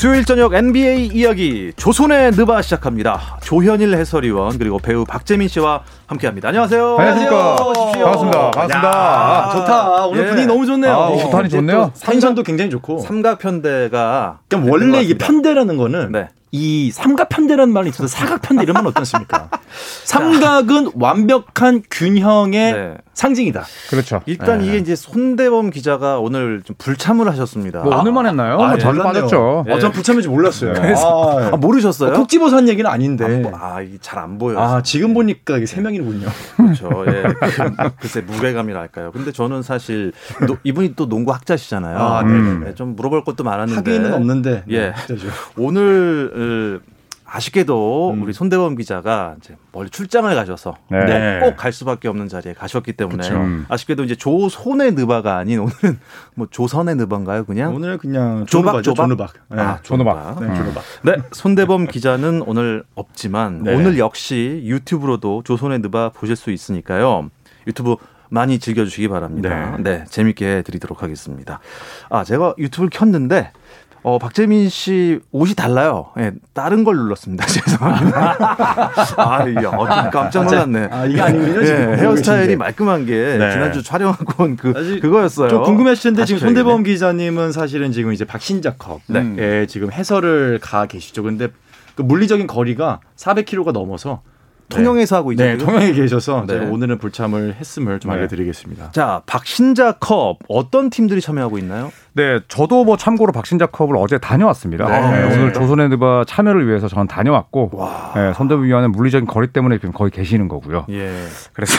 수요일 저녁 NBA 이야기 조선의 느바 시작합니다. 조현일 해설위원 그리고 배우 박재민 씨와 함께합니다. 안녕하세요. 안녕하십니까. 반갑습니다. 반갑습니다. 야, 좋다. 오늘 예. 분위기 너무 좋네요. 아, 좋다니 좋네요. 텐션도 굉장히 좋고. 삼각편대가 그러니까 원래 이게 편대라는 거는 네. 이 삼각편대라는 말이 있어서 사각편대 이러면 어떻습니까? 삼각은 완벽한 균형의 네. 상징이다. 그렇죠. 일단 이게 이제 손대범 기자가 오늘 좀 불참을 하셨습니다. 뭐 오늘만 했나요? 아, 뭐 자주 몰랐네요. 빠졌죠. 예. 어, 전 불참인지 몰랐어요. 아, 아, 모르셨어요? 콕 집어서 한 얘기는 아닌데. 아, 이게 잘 안 보여요. 아, 지금 보니까 이게 세 명이군요. 그렇죠. 예. 그, 글쎄 무게감이랄까요. 근데 저는 사실 노- 이분이 또 농구 학자시잖아요. 아, 음. 네, 좀 물어볼 것도 많았는데 하기는 없는데. 예. 진짜죠. 오늘 어, 아쉽게도 음. 우리 손대범 기자가 이제 멀리 출장을 가셔서 네. 꼭갈 수밖에 없는 자리에 가셨기 때문에 그쵸. 음. 아쉽게도 이제 조선의 느바가 아닌 오늘은 뭐 조선의 느바인가요, 그냥? 오늘 그냥 조박, 조박? 조누박. 네. 아, 조누박. 네, 조누박. 네, 손대범 기자는 오늘 없지만 네. 오늘 역시 유튜브로도 조선의 느바 보실 수 있으니까요. 유튜브 많이 즐겨주시기 바랍니다. 네. 재밌게 드리도록 하겠습니다. 아, 제가 유튜브를 켰는데 어, 박재민 씨 옷이 달라요. 예, 다른 걸 눌렀습니다. 죄송합니다. 아, 이게 어, 깜짝 놀랐네. 아, 이게 아니군요, 예, 헤어스타일이. 말끔한 게 네. 지난주 촬영하고 온 그, 그거였어요. 좀 궁금하실 텐데 지금. 손대범 기자님은 사실은 지금 이제 박신자 컵에 네. 지금 해설을 가 계시죠. 근데 그 물리적인 거리가 400km가 넘어서 통영에서 하고 있죠. 네? 통영에 계셔서 네. 제가 오늘은 불참을 했음을 좀 네. 알려드리겠습니다. 자, 박신자 컵 어떤 팀들이 참여하고 있나요? 네, 저도 뭐 참고로 박신자컵을 어제 다녀왔습니다. 네. 네, 오늘 조선의 드바 참여를 위해서 저는 다녀왔고, 네, 손대부 위원은 물리적인 거리 때문에 지금 거기 계시는 거고요. 예. 그래서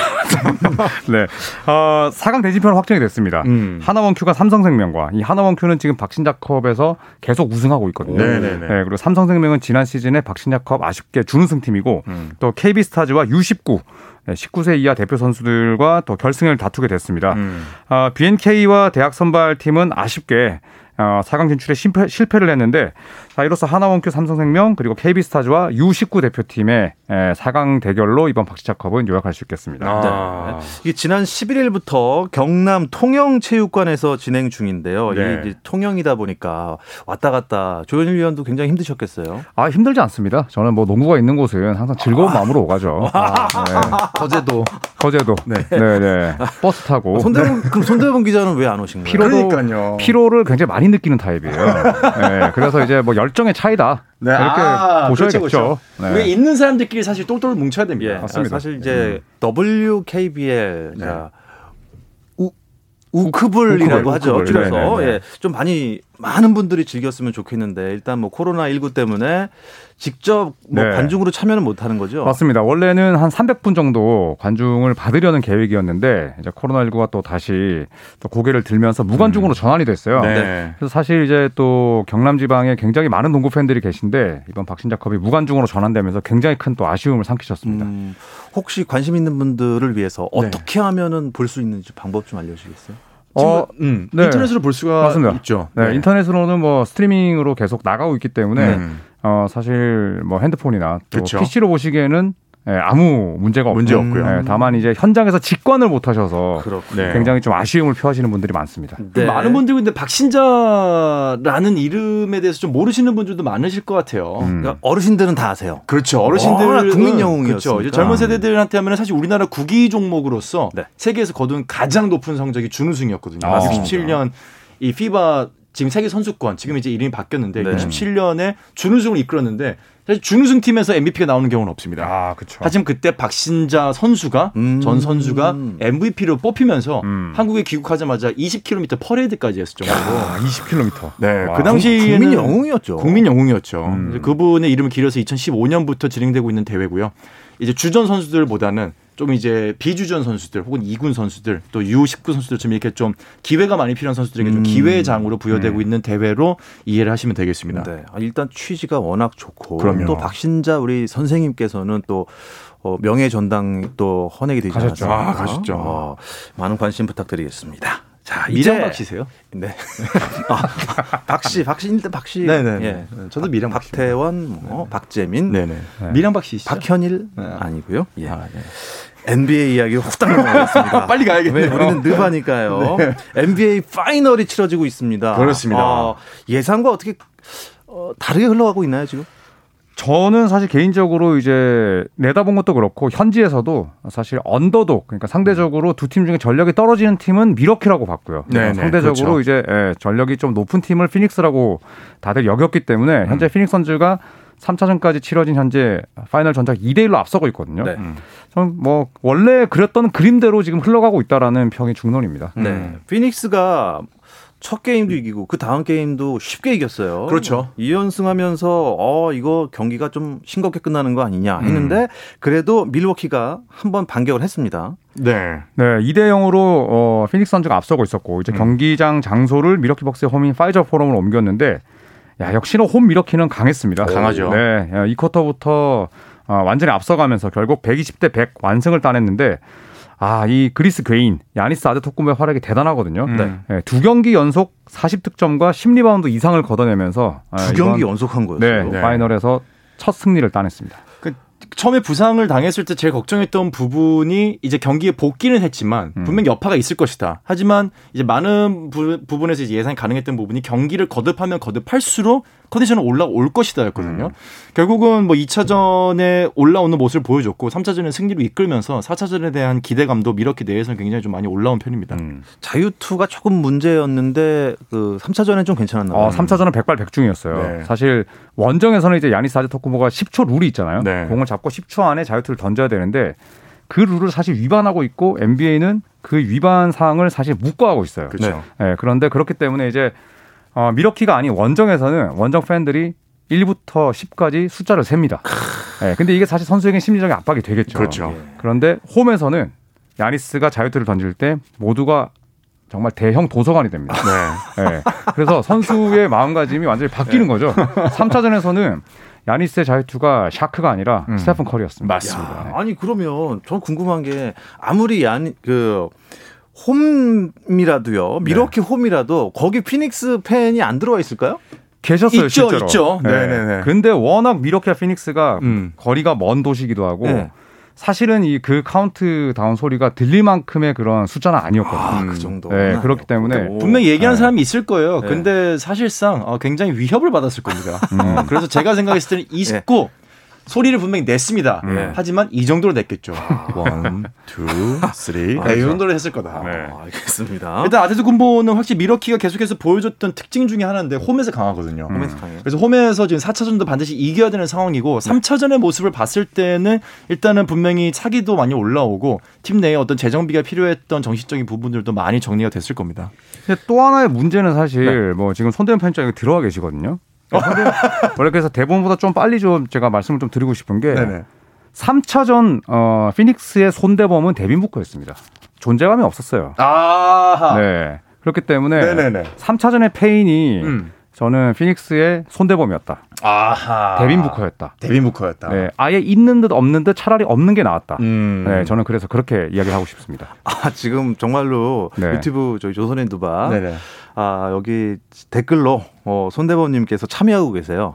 네, 어, 4강 대진표는 확정이 됐습니다. 음. 하나원큐가 삼성생명과 이 하나원큐는 지금 박신자컵에서 계속 우승하고 있거든요. 네네네. 네, 그리고 삼성생명은 지난 시즌에 박신자컵 아쉽게 준우승 팀이고 음. 또 KB스타즈와 U19 네, 19세 이하 대표 선수들과 또 결승을 다투게 됐습니다. 음. 어, BNK와 대학 선발팀은 아쉽게 어, 4강 진출에 실패, 실패를 했는데 자, 이로써 하나원큐 삼성생명 그리고 KB스타즈와 U19 대표팀의 에, 4강 대결로 이번 박시차컵은 요약할 수 있겠습니다. 아. 네. 이게 지난 11일부터 경남 통영체육관에서 진행 중인데요. 네. 이게 이제 통영이다 보니까 왔다 갔다 조현일 위원도 굉장히 힘드셨겠어요. 아 힘들지 않습니다. 저는 뭐 농구가 있는 곳은 항상 즐거운 마음으로 오가죠. 네. 어제도 거제도 네. 네, 버스 타고 손대범 그럼 손대범 기자는 왜 안 오신 거예요? 피로도 그러니까요. 피로를 굉장히 많이 느끼는 타입이에요. 네, 그래서 이제 뭐 열정의 차이다 네, 이렇게 아, 보셔야겠죠. 그렇죠, 그렇죠. 네. 왜 있는 사람들끼리 사실 똘똘 뭉쳐야 됩니다. 예, 맞습니다. 사실 이제 WKBL 네. 자, 우 우크블이라고 우크블, 하죠. 우크블. 줄여서 네, 네, 네. 예, 좀 많이 많은 분들이 즐겼으면 좋겠는데 일단 뭐 코로나 19 때문에 직접 뭐 네. 관중으로 참여는 못 하는 거죠. 맞습니다. 원래는 한 300분 정도 관중을 받으려는 계획이었는데 이제 코로나19가 또 다시 또 고개를 들면서 무관중으로 전환이 됐어요. 네. 그래서 사실 이제 또 경남 지방에 굉장히 많은 농구 팬들이 계신데 이번 박신자컵이 무관중으로 전환되면서 굉장히 큰 또 아쉬움을 삼키셨습니다. 음, 혹시 관심 있는 분들을 위해서 네. 어떻게 하면은 볼 수 있는지 방법 좀 알려주시겠어요? 어, 음, 네. 인터넷으로 볼 수가 맞습니다. 있죠. 네, 인터넷으로는 뭐 스트리밍으로 계속 나가고 있기 때문에 음. 어, 사실 뭐 핸드폰이나 또 그쵸. PC로 보시기에는 예, 아무 문제가 없고 문제 없고요. 예, 다만 이제 현장에서 직관을 못 하셔서 그렇군요. 네. 굉장히 좀 아쉬움을 표하시는 분들이 많습니다. 네. 많은 분들이 근데 박신자라는 이름에 대해서 좀 모르시는 분들도 많으실 것 같아요. 음. 그러니까 어르신들은 다 아세요. 그렇죠. 워낙 어르신들 국민 영웅이었으니까. 그렇죠. 이제 젊은 세대들한테 하면 사실 우리나라 국기 종목으로서 네. 세계에서 거둔 가장 높은 성적이 준우승이었거든요. 아, 67년 이 피바 지금 세계 선수권 지금 이제 이름이 바뀌었는데 네. 67년에 준우승을 이끌었는데 사실 준우승 팀에서 MVP가 나오는 경우는 없습니다. 아, 그렇죠. 하지만 그때 박신자 선수가 음. 전 선수가 MVP로 뽑히면서 음. 한국에 귀국하자마자 20km 퍼레이드까지 했을 정도로 아, 20km. 네, 와. 그 당시에는 국민 영웅이었죠. 국민 영웅이었죠. 음. 그분의 이름을 길어서 2015년부터 진행되고 있는 대회고요. 이제 주전 선수들보다는 좀 이제 비주전 선수들 혹은 이군 선수들 또 U19 선수들 좀 이렇게 좀 기회가 많이 필요한 선수들에게 좀 음. 기회장으로 부여되고 있는 대회로 이해를 하시면 되겠습니다. 네. 아, 일단 취지가 워낙 좋고 그럼요. 또 박신자 우리 선생님께서는 또 어, 명예 전당 또 헌액이 되지 가셨죠. 않았습니까? 아, 가셨죠. 어, 많은 관심 부탁드리겠습니다. 자, 이제 미장 박 씨세요? 네. 아, 박씨, 박씨 일단 박씨. 네네. 예. 저도 미랑 박씨. 박태원, 뭐 박재민, 네네. 네. 미랑 박씨시죠? 박현일 네. 아니고요. 예. 아, 네. NBA 이야기 후딱 넘어가겠습니다. 빨리 가야겠네요. 왜 우리는 느바니까요. NBA 파이널이 치러지고 있습니다. 그렇습니다. 어, 예상과 어떻게 어, 다르게 흘러가고 있나요 지금? 저는 사실 개인적으로 이제 내다본 것도 그렇고 현지에서도 사실 언더독 그러니까 상대적으로 두 팀 중에 전력이 떨어지는 팀은 미러키라고 봤고요. 네네, 상대적으로 그렇죠. 이제 예, 전력이 좀 높은 팀을 피닉스라고 다들 여겼기 때문에 현재 피닉스 선즈가 3차전까지 치러진 현재 파이널 전적 2대 1로 앞서고 있거든요. 네. 저는 뭐 원래 그렸던 그림대로 지금 흘러가고 있다라는 평이 중론입니다. 네. 음. 피닉스가 첫 게임도 이기고 그 다음 게임도 쉽게 이겼어요. 그렇죠. 2연승하면서 어 이거 경기가 좀 싱겁게 끝나는 거 아니냐 했는데 그래도 밀워키가 한 번 반격을 했습니다. 네. 네, 2대 0으로 어, 피닉스 선즈가 앞서고 있었고 음. 이제 경기장 장소를 밀워키 벅스의 홈인 파이저 포럼으로 옮겼는데 야, 역시나 홈 밀워키는 강했습니다. 강하죠. 네, 야, 이 쿼터부터 어, 완전히 앞서가면서 결국 120대 100 완승을 따냈는데 아, 이 그리스 괴인 야니스 아데토쿤보의 활약이 대단하거든요. 네. 네, 두 경기 연속 40득점과 10리바운드 이상을 걷어내면서 아, 두 경기 연속한 거였어요. 네, 네. 파이널에서 첫 승리를 따냈습니다. 그 처음에 부상을 당했을 때 제일 걱정했던 부분이 이제 경기에 복귀는 했지만 음. 분명 여파가 있을 것이다. 하지만 이제 많은 부, 분에서 이제 예상이 가능했던 부분이 경기를 거듭하면 거듭할수록 컨디션은 올라올 것이다였거든요. 결국은 뭐 2차전에 올라오는 모습을 보여줬고 3차전에 승리로 이끌면서 4차전에 대한 기대감도 미러키 내에서는 굉장히 좀 많이 올라온 편입니다. 음. 자유투가 조금 문제였는데 그 3차전엔 좀 괜찮았나 봐요. 어, 3차전은 백발백중이었어요. 네. 사실 원정에서는 이제 야니스 아데토쿠보가 10초 룰이 있잖아요. 네. 공을 잡고 10초 안에 자유투를 던져야 되는데 그 룰을 사실 위반하고 있고 NBA는 그 위반 사항을 사실 묵과하고 있어요. 그렇죠. 네, 그런데 그렇기 때문에 이제 어, 밀워키가 아닌 원정에서는 원정 팬들이 1부터 10까지 숫자를 셉니다. 네, 근데 이게 사실 선수에게 심리적인 압박이 되겠죠. 그렇죠. 그런데 홈에서는 야니스가 자유투를 던질 때 모두가 정말 대형 도서관이 됩니다. 네. 네. 그래서 선수의 마음가짐이 완전히 바뀌는 거죠. 3차전에서는 야니스의 자유투가 샤크가 아니라 음. 스테픈 커리였습니다. 맞습니다. 야, 아니 그러면 전 궁금한 게 아무리 얀그 홈이라도요 밀워키 홈이라도 거기 피닉스 팬이 안 들어와 있을까요? 계셨어요, 있죠, 실제로. 있죠. 네 네네. 근데 워낙 밀워키와 피닉스가 음. 거리가 먼 도시기도 하고 네. 사실은 이 그 카운트 다운 소리가 들릴 만큼의 그런 숫자는 아니었거든요. 아, 음. 그 정도. 네, 그렇기 때문에 분명히 얘기하는 네. 사람이 있을 거예요. 네. 근데 사실상 어, 굉장히 위협을 받았을 겁니다. 음. 어, 그래서 제가 생각했을 때는 29 소리를 분명히 냈습니다. 네. 하지만 이 정도로 냈겠죠. one, two, three. 아, 네, 이 그렇죠. 정도로 했을 거다. 네. 아, 알겠습니다. 일단 아테토쿤보는 확실히 밀워키가 계속해서 보여줬던 특징 중에 하나인데 홈에서 강하거든요. 홈에서 강해요. 그래서 홈에서 지금 4차전도 반드시 이겨야 되는 상황이고 3차전의 모습을 봤을 때는 일단은 분명히 사기도 많이 올라오고 팀 내에 어떤 재정비가 필요했던 정신적인 부분들도 많이 정리가 됐을 겁니다. 또 하나의 문제는 사실 네. 뭐 지금 손대현 편집장이 들어와 계시거든요. 손대현- 원래 그래서 대본보다 좀 빨리 좀 제가 말씀을 좀 드리고 싶은 게 3차전 어, 피닉스의 손대범은 데빈 부커였습니다. 존재감이 없었어요. 아하. 네. 그렇기 때문에 네네네. 3차전의 패인이 음. 저는 피닉스의 손대범이었다. 아하. 데빈 부커였다. 데빈 부커였다. 네, 아예 있는 듯 없는 듯 차라리 없는 게 나았다. 음. 네, 저는 그래서 그렇게 이야기하고 싶습니다. 아 지금 정말로 네. 유튜브 저희 조선의 누바 네네. 아 여기 댓글로 어, 손대범님께서 참여하고 계세요.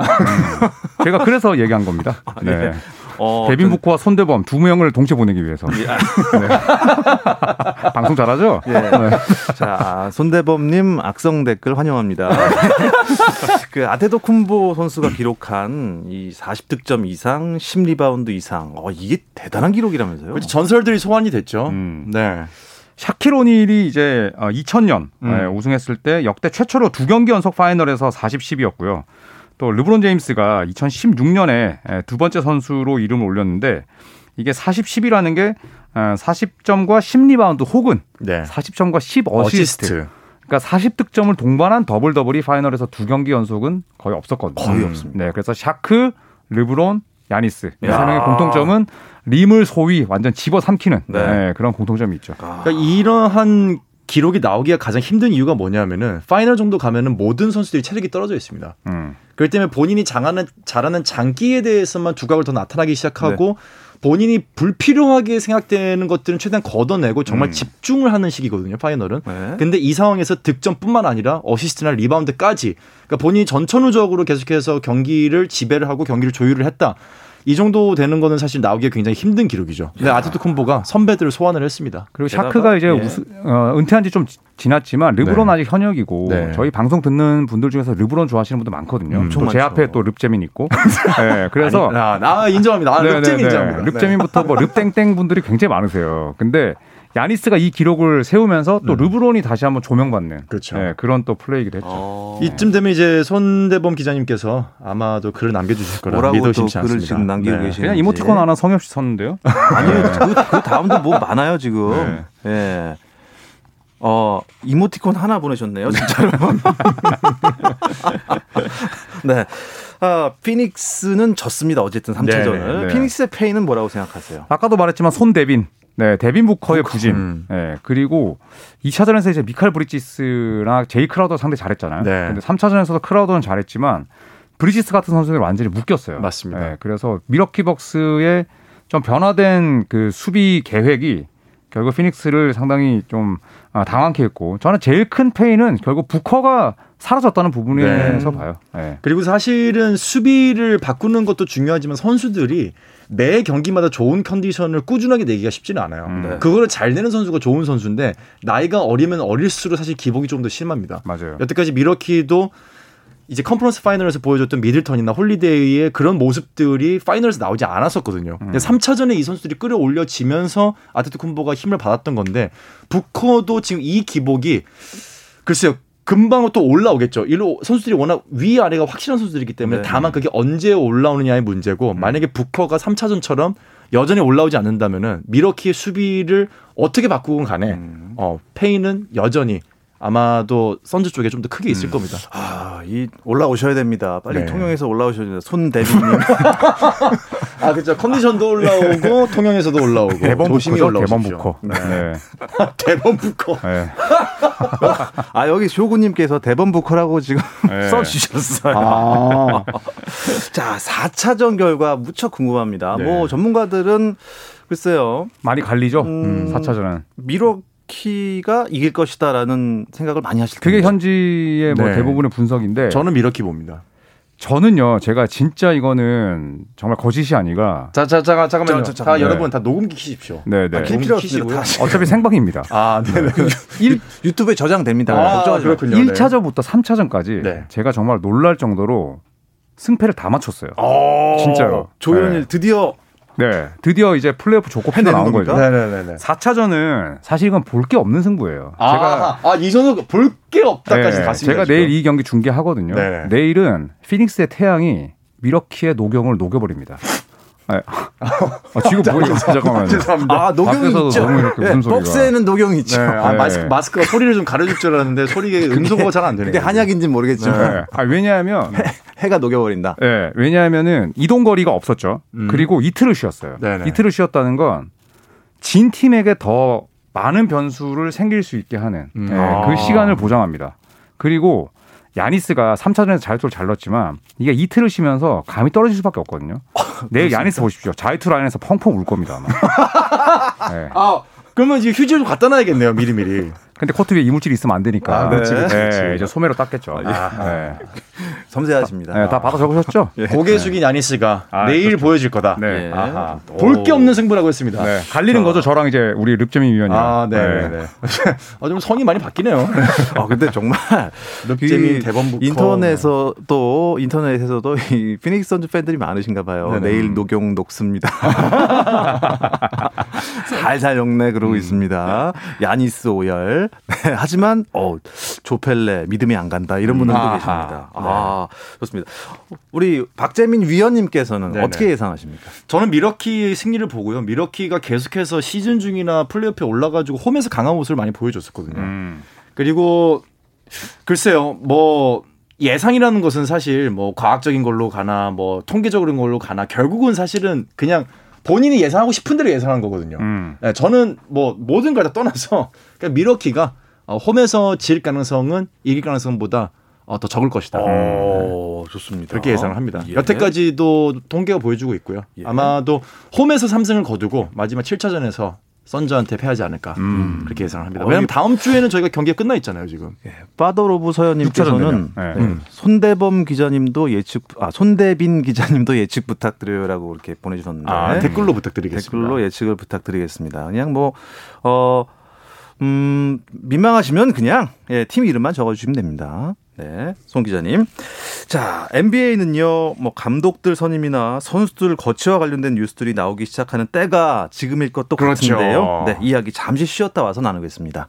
제가 그래서 얘기한 겁니다. 네. 네. 어, 데빈 부커와 손대범 두 명을 동시에 보내기 위해서. 예, 아, 네. 방송 잘하죠? 예. 네. 자, 손대범님 악성 댓글 환영합니다. 그 아테토쿤보 선수가 기록한 이 40득점 이상, 10리바운드 이상, 어, 이게 대단한 기록이라면서요? 그렇죠. 전설들이 소환이 됐죠. 음. 네. 샤킬 오닐이 이제 2000년 음. 우승했을 때 역대 최초로 두 경기 연속 파이널에서 40, 10이었고요. 또 르브론 제임스가 2016년에 두 번째 선수로 이름을 올렸는데 이게 40, 10이라는 게 40점과 10리바운드 혹은 네. 40점과 10 어시스트. 어시스트. 그러니까 40득점을 동반한 더블 더블이 파이널에서 두 경기 연속은 거의 없었거든요. 거의 음. 없습니다. 네, 그래서 샤크, 르브론, 야니스 이 세 야. 명의 공통점은 림을 소위 완전 집어삼키는 네. 네, 그런 공통점이 있죠. 아, 그러니까 이러한 기록이 나오기가 가장 힘든 이유가 뭐냐면은 파이널 정도 가면은 모든 선수들이 체력이 떨어져 있습니다. 음. 그렇기 때문에 본인이 장하는 잘하는 장기에 대해서만 두각을 더 나타나기 시작하고 본인이 불필요하게 생각되는 것들은 최대한 걷어내고 정말 음. 집중을 하는 시기거든요. 파이널은. 네. 근데 이 상황에서 득점뿐만 아니라 어시스트나 리바운드까지 그러니까 본인이 전천후적으로 계속해서 경기를 지배를 하고 경기를 조율을 했다. 이 정도 되는 거는 사실 나오기가 굉장히 힘든 기록이죠. 근데 아테토쿤보가 선배들을 소환을 했습니다. 그리고 샤크가 이제 예. 우스, 어, 은퇴한 지 좀 지났지만 르브론 네. 아직 현역이고 네. 저희 방송 듣는 분들 중에서 르브론 좋아하시는 분들 많거든요. 음, 또제 엄청 앞에. 또 릅재민 있고. 네, 그래서 아니, 아, 나 인정합니다. 아, 네, 인정합니다. 네. 릅재민부터 뭐 릅땡땡 분들이 굉장히 많으세요. 근데 야니스가 이 기록을 세우면서 또 르브론이 다시 한번 조명받는 그렇죠. 네, 그런 또 플레이기도 했죠. 어. 이쯤 되면 이제 손대범 기자님께서 아마도 글을 남겨주실 거라 뭐라고 믿어 글을 않습니다. 지금 남기고 네. 계시는지. 그냥 이모티콘 하나 성의 없이 썼는데요. 아니요, 그, 그 다음도 뭐 많아요, 지금. 예. 어, 이모티콘 하나 보내셨네요, 진짜로. 네. 아, 피닉스는 졌습니다, 어쨌든 3차전을. 네, 네. 피닉스의 패인은 뭐라고 생각하세요? 아까도 말했지만 손 데빈. 네, 데빈 부커의 부진. 음. 네, 그리고 2차전에서 이제 미칼 브리지스랑 제이 크라우더 상대 잘했잖아요. 네. 근데 3차전에서도 크라우더는 잘했지만 브리지스 같은 선수들 완전히 묶였어요. 맞습니다. 네, 그래서 밀워키 벅스의 좀 변화된 그 수비 계획이 결국 피닉스를 상당히 좀 아, 당황케 했고 저는 제일 큰 패인은 결국 부커가 사라졌다는 부분에서 봐요. 네. 그리고 사실은 수비를 바꾸는 것도 중요하지만 선수들이 매 경기마다 좋은 컨디션을 꾸준하게 내기가 쉽지는 않아요. 음. 네. 그거를 잘 내는 선수가 좋은 선수인데 나이가 어리면 어릴수록 사실 기복이 좀 더 심합니다. 맞아요. 여태까지 밀워키도 이제 컨퍼런스 파이널에서 보여줬던 미들턴이나 홀리데이의 그런 모습들이 파이널에서 나오지 않았었거든요. 근데 3차전에 이 선수들이 끌어올려지면서 아테토쿤보가 힘을 받았던 건데 부커도 지금 이 기복이 글쎄요. 금방 또 올라오겠죠. 일로 선수들이 워낙 위 아래가 확실한 선수들이기 때문에 네. 다만 그게 언제 올라오느냐의 문제고 만약에 부커가 3차전처럼 여전히 올라오지 않는다면은 밀워키의 수비를 어떻게 바꾸건 간에 음. 어, 패인은 여전히 아마도 선즈 쪽에 좀 더 크게 있을 겁니다. 아, 이 올라오셔야 됩니다. 빨리 네. 통영에서 올라오셔야 됩니다. 손대비님. 아, 그렇죠. 컨디션도 올라오고 통영에서도 올라오고 대범 조심히 부커죠. 대범 올라오십시오. 부커. 네. 네. 대범 부커. 네. 아, 여기 쇼구님께서 대범 부커라고 지금 네. 써주셨어요. 아, 자, 4차전 결과 무척 궁금합니다. 네. 뭐 전문가들은 글쎄요. 많이 갈리죠. 음. 4차전은. 미 러키가 이길 것이다라는 생각을 많이 하실 그게 텐데. 현지의 뭐 네. 대부분의 분석인데 저는 미러키 봅니다. 저는요 제가 진짜 이거는 정말 거짓이 아니라 자, 자, 자, 잠깐만요. 저, 저, 자, 네. 여러분 다 녹음기 키십시오. 네 네 아, 킬 필요 없습니다. 다 어차피 생방입니다. 아, 네. 네. 일 유튜브에 저장됩니다. 아, 걱정하지 마. 그렇군요. 네. 1차전부터 3차전까지 네. 제가 정말 놀랄 정도로 승패를 다 맞췄어요. 어, 진짜로. 조현일 네. 드디어 네, 드디어 이제 플레이오프 해내는 나온 겁니까? 거죠. 네네네네. 4차전은 사실 이건 볼 게 없는 승부예요. 제가 아, 아, 이 선수 볼 게 없다까지 네, 갔습니다. 제가 지금. 내일 이 경기 중계하거든요. 네네. 내일은 피닉스의 태양이 미러키의 노경을 녹여버립니다. 네. 아, 지금 보니까 잠깐만요. 죄송합니다. 아 노경이 밖에서도 있죠. 너무 이렇게 네. 벅스에는 노경이 있죠. 네, 아, 네. 마스크, 마스크가 소리를 좀 가려줄 줄 알았는데 소리가 음소거가 잘 안 되네요. 그게 한약인지 는 모르겠지만 네. 아, 왜냐하면 해 가 녹여버린다. 네, 왜냐하면은 이동 거리가 없었죠. 음. 그리고 이틀을 쉬었어요. 네네. 이틀을 쉬었다는 건 진 팀에게 더 많은 변수를 생길 수 있게 하는 음. 네, 아. 그 시간을 보장합니다. 그리고 야니스가 3차전에서 자유투를 잘 넣었지만 이게 이틀을 쉬면서 감이 떨어질 수밖에 없거든요. 내일 야니스 보십시오. 자유투 라인에서 펑펑 울 겁니다. 아마. 네. 아, 그러면 이제 휴지를 좀 갖다 놔야겠네요, 미리미리. 근데 코트 위에 이물질이 있으면 안 되니까. 아, 그렇지, 그렇지, 네, 그렇지. 이제 소매로 닦겠죠. 아, 네. 섬세하십니다. 네, 다 받아 적으셨죠? 고개 숙인 야니스가 아, 내일 그렇죠. 보여줄 거다. 네. 예. 아하. 볼게 없는 승부라고 했습니다. 네. 갈리는 거죠. 저랑 이제 우리 릅재민 위원이랑. 아, 네, 네. 아, 좀 성이 많이 바뀌네요. 아 근데 정말 릅재민 이 대범 부커. 인터넷에서도 인터넷에서도 이 피닉스 선수 팬들이 많으신가 봐요. 네네. 내일 녹용 녹습니다. 살살 욕내 그러고 음. 있습니다. 야니스 오열. 네, 하지만 어 조펠레 믿음이 안 간다 이런 분들도 아하. 계십니다. 아 좋습니다. 우리 박재민 위원님께서는 네네. 어떻게 예상하십니까? 저는 미러키 승리를 보고요. 미러키가 계속해서 시즌 중이나 플레이오프에 올라가지고 홈에서 강한 모습을 많이 보여줬었거든요. 음. 그리고 글쎄요, 뭐 예상이라는 것은 사실 뭐 과학적인 걸로 가나 뭐 통계적인 걸로 가나 결국은 사실은 그냥 본인이 예상하고 싶은 대로 예상한 거거든요. 음. 네, 저는 뭐 모든 걸 다 떠나서 그냥 미러키가 어, 홈에서 질 가능성은 이길 가능성보다 어, 더 적을 것이다. 어 좋습니다. 그렇게 예상을 합니다. 예. 여태까지도 통계가 보여주고 있고요. 예. 아마도 홈에서 3승을 거두고 마지막 7차전에서 선저한테 패하지 않을까 음. 그렇게 예상을 합니다. 왜냐하면 다음 주에는 저희가 경기가 끝나 있잖아요 지금. 예, 파더로브 서현님께서는 네. 네. 손대범 기자님도 예측, 아 손대빈 기자님도 예측 부탁드려요라고 이렇게 보내주셨는데 아, 댓글로 부탁드리겠습니다. 댓글로 예측을 부탁드리겠습니다. 그냥 뭐 어. 음, 민망하시면 그냥 예, 팀 이름만 적어주시면 됩니다. 네, 송 기자님. 자, NBA는요, 뭐 감독들 선임이나 선수들 거치와 관련된 뉴스들이 나오기 시작하는 때가 지금일 것도 그렇죠. 같은데요. 네, 이야기 잠시 쉬었다 와서 나누겠습니다.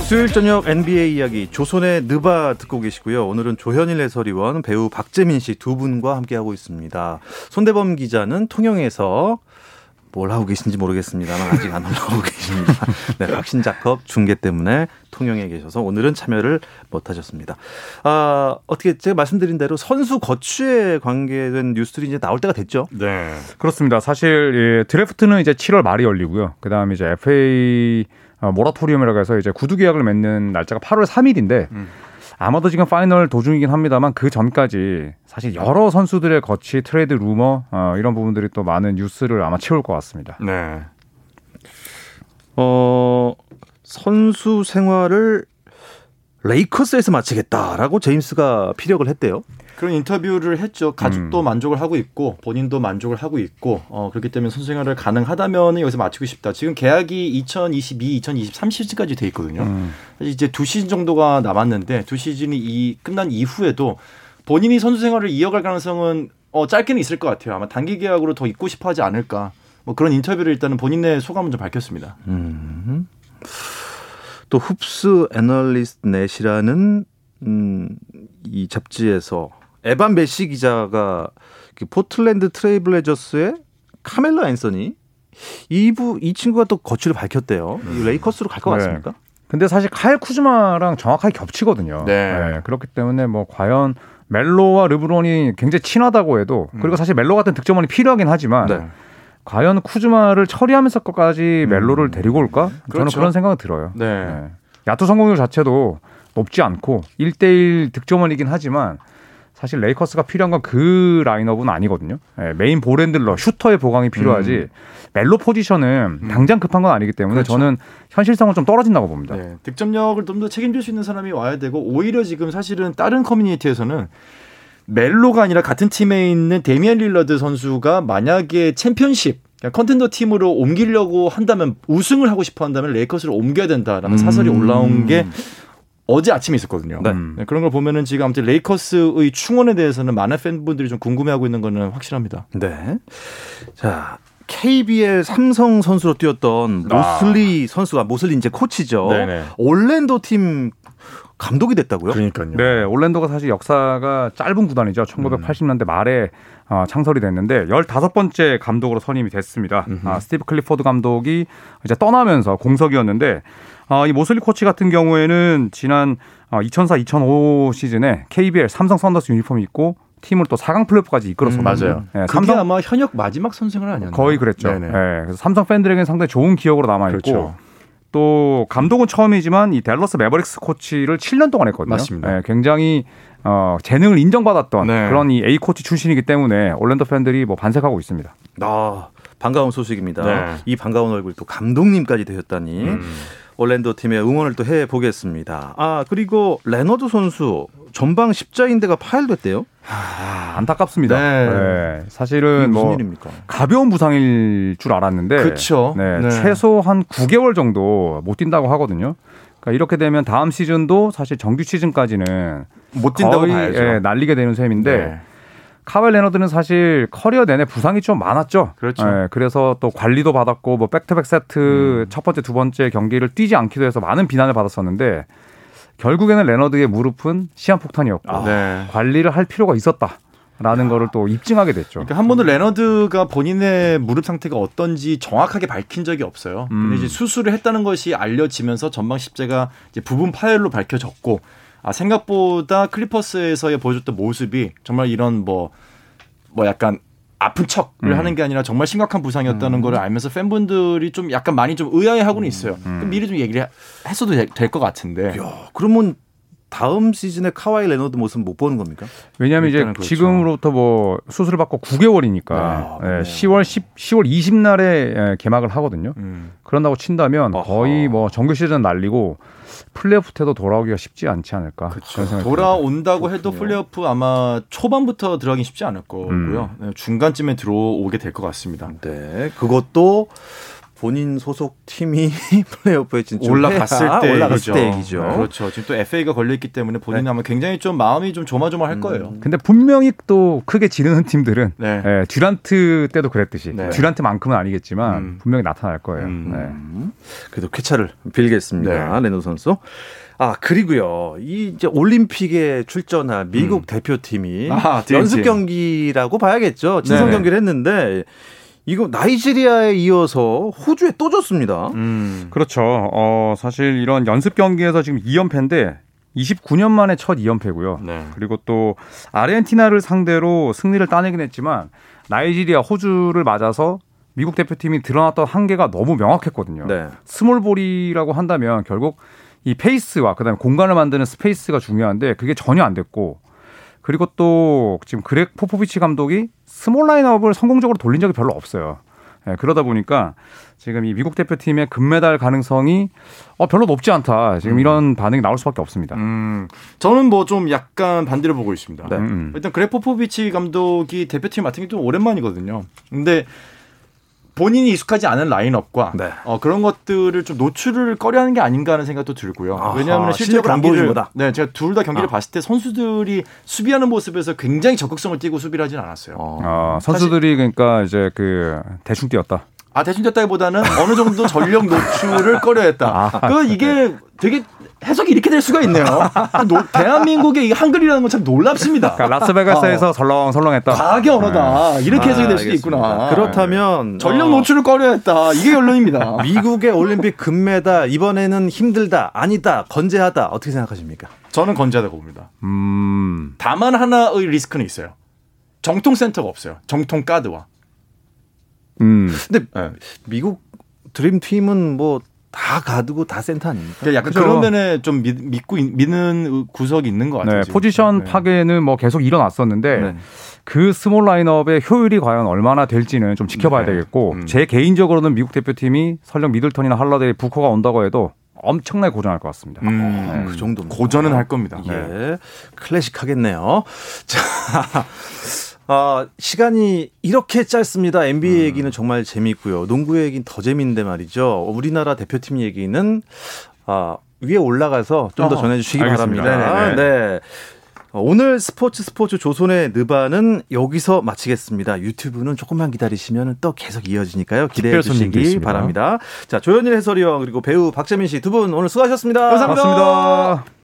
수요일 저녁 NBA 이야기 조선의 느바 듣고 계시고요. 오늘은 조현일 해설위원, 배우 박재민 씨 두 분과 함께하고 있습니다. 손대범 기자는 통영에서 뭘 하고 계신지 모르겠습니다만 아직 안 올라오고 계십니다. 네, 확신 작업 중계 때문에 통영에 계셔서 오늘은 참여를 못 하셨습니다. 아, 어떻게 제가 말씀드린 대로 선수 거취에 관계된 뉴스들이 이제 나올 때가 됐죠? 네. 그렇습니다. 사실 예, 드래프트는 이제 7월 말이 열리고요. 그다음에 이제 FA 어, 모라토리움이라고 해서 이제 구두 계약을 맺는 날짜가 8월 3일인데 음. 아마도 지금 파이널 도중이긴 합니다만 그 전까지 사실 여러 선수들의 거치 트레이드 루머 어, 이런 부분들이 또 많은 뉴스를 아마 채울 것 같습니다. 네. 어 선수 생활을 레이커스에서 마치겠다라고 제임스가 피력을 했대요. 그런 인터뷰를 했죠. 가족도 음. 만족을 하고 있고 본인도 만족을 하고 있고 어, 그렇기 때문에 선수 생활을 가능하다면 여기서 마치고 싶다. 지금 계약이 2022, 2023 시즌까지 돼 있거든요. 음. 이제 두 시즌 정도가 남았는데 두 시즌이 이 끝난 이후에도 본인이 선수 생활을 이어갈 가능성은 어, 짧게는 있을 것 같아요. 아마 단기 계약으로 더 있고 싶어 하지 않을까. 뭐 그런 인터뷰를 일단은 본인의 소감을 좀 밝혔습니다. 음. 또 Hoops Analyst Net이라는 음, 이 잡지에서 에반 베시 기자가 그 포틀랜드 트레일블레이저스의 카멜로 앤서니 이부 이 친구가 또 거취를 밝혔대요. 이 음. 레이커스로 갈것 네. 같습니까? 근데 사실 카일 쿠즈마랑 정확하게 겹치거든요. 네. 네. 그렇기 때문에 뭐 과연 멜로와 르브론이 굉장히 친하다고 해도 음. 그리고 사실 멜로 같은 득점원이 필요하긴 하지만 네. 과연 쿠즈마를 처리하면서까지 멜로를 음. 데리고 올까? 그렇죠. 저는 그런 생각은 들어요. 네. 네. 야투 성공률 자체도 높지 않고 1대1 득점원이긴 하지만 사실 레이커스가 필요한 건 그 라인업은 아니거든요. 네, main ball handler, 슈터의 보강이 필요하지 음. 멜로 포지션은 음. 당장 급한 건 아니기 때문에 그렇죠. 저는 현실성은 좀 떨어진다고 봅니다. 네, 득점력을 좀 더 책임질 수 있는 사람이 와야 되고 오히려 지금 사실은 다른 커뮤니티에서는 멜로가 아니라 같은 팀에 있는 데미안 릴러드 선수가 만약에 챔피언십 contender 팀으로 옮기려고 한다면 우승을 하고 싶어 한다면 레이커스를 옮겨야 된다라는 음. 사설이 올라온 게 어제 아침에 있었거든요. 네. 네, 그런 걸 보면은 지금 아무튼 레이커스의 충원에 대해서는 많은 팬분들이 좀 궁금해하고 있는 거는 확실합니다. 네. 자. KBL 삼성 선수로 뛰었던 아. 모슬리 선수가 모슬리 이제 코치죠. 네네. 올랜도 팀 감독이 됐다고요? 그러니까요. 네, 올랜도가 사실 역사가 짧은 구단이죠. 1980년대 말에 어, 창설이 됐는데 15번째 감독으로 선임이 됐습니다. 아, 스티브 클리포드 감독이 이제 떠나면서 공석이었는데 어, 이 모슬리 코치 같은 경우에는 지난 어, 2004-2005 시즌에 KBL 삼성 썬더스 유니폼 입고 팀을 또 4강 플레이오프까지 이끌어서 음, 맞아요. 네, 삼성 아마 현역 마지막 선생을 아니었나요? 거의 그랬죠. 네, 그래서 삼성 팬들에게는 상당히 좋은 기억으로 남아 있고 그렇죠. 또 감독은 처음이지만 이 댈러스 매버릭스 코치를 7년 동안 했거든요. 맞습니다. 네, 굉장히 어, 재능을 인정받았던 네. 그런 이 A 코치 출신이기 때문에 올랜도 팬들이 뭐 반색하고 있습니다. 아 반가운 소식입니다. 네. 이 반가운 얼굴 또 감독님까지 되셨다니. 음. 올랜도 팀의 응원을 또 해 보겠습니다. 아 그리고 레너드 선수 전방 십자인대가 파열됐대요. 아, 안타깝습니다. 네. 네. 사실은 뭐 일입니까? 가벼운 부상일 줄 알았는데, 그렇죠. 네, 네. 최소 한 9개월 정도 못 뛴다고 하거든요. 그러니까 이렇게 되면 다음 시즌도 사실 정규 시즌까지는 못 뛴다고 봐야죠. 예, 날리게 되는 셈인데. 네. 카와이 레너드는 사실 커리어 내내 부상이 좀 많았죠. 그렇죠. 예, 그래서 또 관리도 받았고 뭐 back-to-back 세트 음. 첫 번째 두 번째 경기를 뛰지 않기도 해서 많은 비난을 받았었는데 결국에는 레너드의 무릎은 시한폭탄이었고 아. 네. 관리를 할 필요가 있었다. 라는 거를 또 입증하게 됐죠. 그러니까 한 번도 레너드가 본인의 무릎 상태가 어떤지 정확하게 밝힌 적이 없어요. 음. 근데 이제 수술을 했다는 것이 알려지면서 전방 십자가 이제 부분 파열로 밝혀졌고 아 생각보다 클리퍼스에서의 보여줬던 모습이 정말 이런 뭐뭐 뭐 약간 아픈 척을 음. 하는 게 아니라 정말 심각한 부상이었다는 음. 걸 알면서 팬분들이 좀 약간 많이 좀 의아해하고는 있어요. 음. 미리 좀 얘기를 했어도 될 것 같은데. 야, 그러면 다음 시즌에 카와이 레너드 모습 못 보는 겁니까? 왜냐하면 이제 그렇죠. 지금으로부터 뭐 수술을 받고 9개월이니까 네, 예, 네. 10월 10 10월 20날에 예, 개막을 하거든요. 음. 그런다고 친다면 어허. 거의 뭐 정규 시즌 날리고 플레이오프 때도 돌아오기가 쉽지 않지 않을까 듭니다. 돌아온다고 해도. 플레이오프 아마 초반부터 들어가긴 쉽지 않을 거고요. 음. 네, 중간쯤에 들어오게 될 것 같습니다. 네, 그것도 본인 소속 팀이 플레이오프에 진출 올라갔을 때 올라갔을 때 얘기죠. 네, 그렇죠. 지금 또 FA가 걸려 있기 때문에 본인은 아마 굉장히 좀 마음이 좀 조마조마할 거예요. 음. 근데 분명히 또 크게 지르는 팀들은 네. 예, 듀란트 때도 그랬듯이 네. 듀란트만큼은 아니겠지만 음. 분명히 나타날 거예요. 음. 네. 음, 그래도 쾌차를 빌겠습니다. 네. 레노 선수. 아 그리고요, 이 이제 올림픽에 출전한 미국 음. 대표팀이 아, DNT. 연습 경기라고 봐야겠죠. 친선 네네. 경기를 했는데 이거 나이지리아에 이어서 호주에 또 졌습니다. 음. 그렇죠. 어, 사실 이런 연습 경기에서 지금 2연패인데 29년 만에 첫 2연패고요. 네. 그리고 또 아르헨티나를 상대로 승리를 따내긴 했지만 나이지리아, 호주를 맞아서 미국 대표팀이 드러났던 한계가 너무 명확했거든요. 네. small ball이라고 한다면 결국 이 페이스와 그다음에 공간을 만드는 space가 중요한데 그게 전혀 안 됐고 그리고 또 지금 그렉 포포비치 감독이 small 라인업을 성공적으로 돌린 적이 별로 없어요. 예, 그러다 보니까 지금 이 미국 대표팀의 금메달 가능성이 어, 별로 높지 않다. 지금 이런 반응이 나올 수밖에 없습니다. 음. 저는 뭐 좀 약간 반대로 보고 있습니다. 네. 음, 음. 일단 그렉 포포비치 감독이 대표팀 맡은 게 좀 오랜만이거든요. 근데 본인이 익숙하지 않은 라인업과 네. 어, 그런 것들을 좀 노출을 꺼려하는 게 아닌가 하는 생각도 들고요. 아하, 왜냐하면 안 경기를. 네, 제가 둘 다 경기를 아. 봤을 때 선수들이 수비하는 모습에서 굉장히 적극성을 띠고 수비를 하진 않았어요. 어. 어, 선수들이 그러니까 이제 그 대충 뛰었다. 아 대충 뛰었다기보다는 어느 정도 전력 노출을 꺼려했다. 그 이게 되게 해석이 이렇게 될 수가 있네요. 노- 대한민국의 이 한글이라는 건 참 놀랍습니다. 그러니까 라스베가스에서 설렁설렁했다. 과학의 언어다. 이렇게 해석이 될 수도 아, 알겠습니다. 있구나. 그렇다면 전력 어, 노출을 꺼려했다. 이게 결론입니다. 미국의 올림픽 금메달 이번에는 힘들다 아니다 건재하다 어떻게 생각하십니까? 저는 건재하다고 봅니다. 음. 다만 하나의 리스크는 있어요. 정통 센터가 없어요. 정통 가드와. 음. 근데 네. 미국 드림 팀은 뭐 다 가두고 다 센터 아닙니까? 그러니까 약간 그죠. 그런 면에 좀 믿, 믿고 있- 믿는 구석이 있는 것 같아요. 네. 포지션 네. 파괴는 뭐 계속 일어났었는데 네. 그 small 라인업의 효율이 과연 얼마나 될지는 좀 지켜봐야 네. 되겠고 음. 제 개인적으로는 미국 대표팀이 설령 미들턴이나 할러데이 부커가 온다고 해도 엄청나게 고전할 것 같습니다. 음, 그 정도입니다. 고전은 할 겁니다. 네. 예, 클래식 하겠네요. 자, 아, 시간이 이렇게 짧습니다. NBA 음. 얘기는 정말 재미있고요. 농구 얘기는 더 재미있는데 말이죠. 우리나라 대표팀 얘기는 아, 위에 올라가서 좀 더 전해 주시기 알겠습니다. 바랍니다. 네네네. 네. 어, 오늘 스포츠 스포츠 조선의 느바는 여기서 마치겠습니다. 유튜브는 조금만 기다리시면 또 계속 이어지니까요. 기대해 주시기 있습니다. 바랍니다. 자, 조현일 해설위원 그리고 배우 박재민 씨 두 분 오늘 수고하셨습니다. 감사합니다. 고맙습니다.